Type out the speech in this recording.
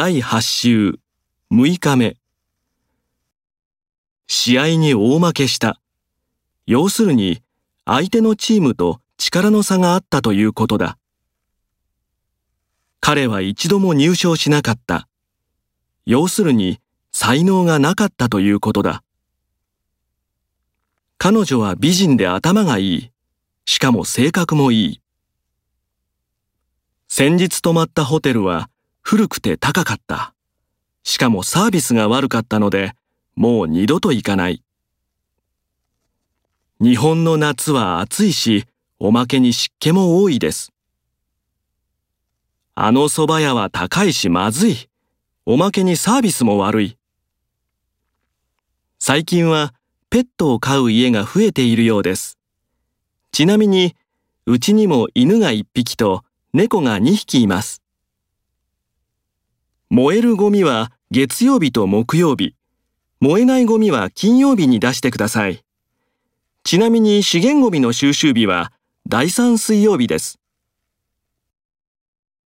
第8週6日目試合に大負けした。要するに相手のチームと力の差があったということだ。彼は一度も入賞しなかった。要するに才能がなかったということだ。彼女は美人で頭がいい。しかも性格もいい。先日泊まったホテルは古くて高かった。しかもサービスが悪かったので、もう二度と行かない。日本の夏は暑いし、おまけに湿気も多いです。あの蕎麦屋は高いしまずい。おまけにサービスも悪い。最近はペットを飼う家が増えているようです。ちなみに、うちにも犬が一匹と猫が二匹います。燃えるゴミは月曜日と木曜日、燃えないゴミは金曜日に出してください。ちなみに資源ゴミの収集日は第3水曜日です。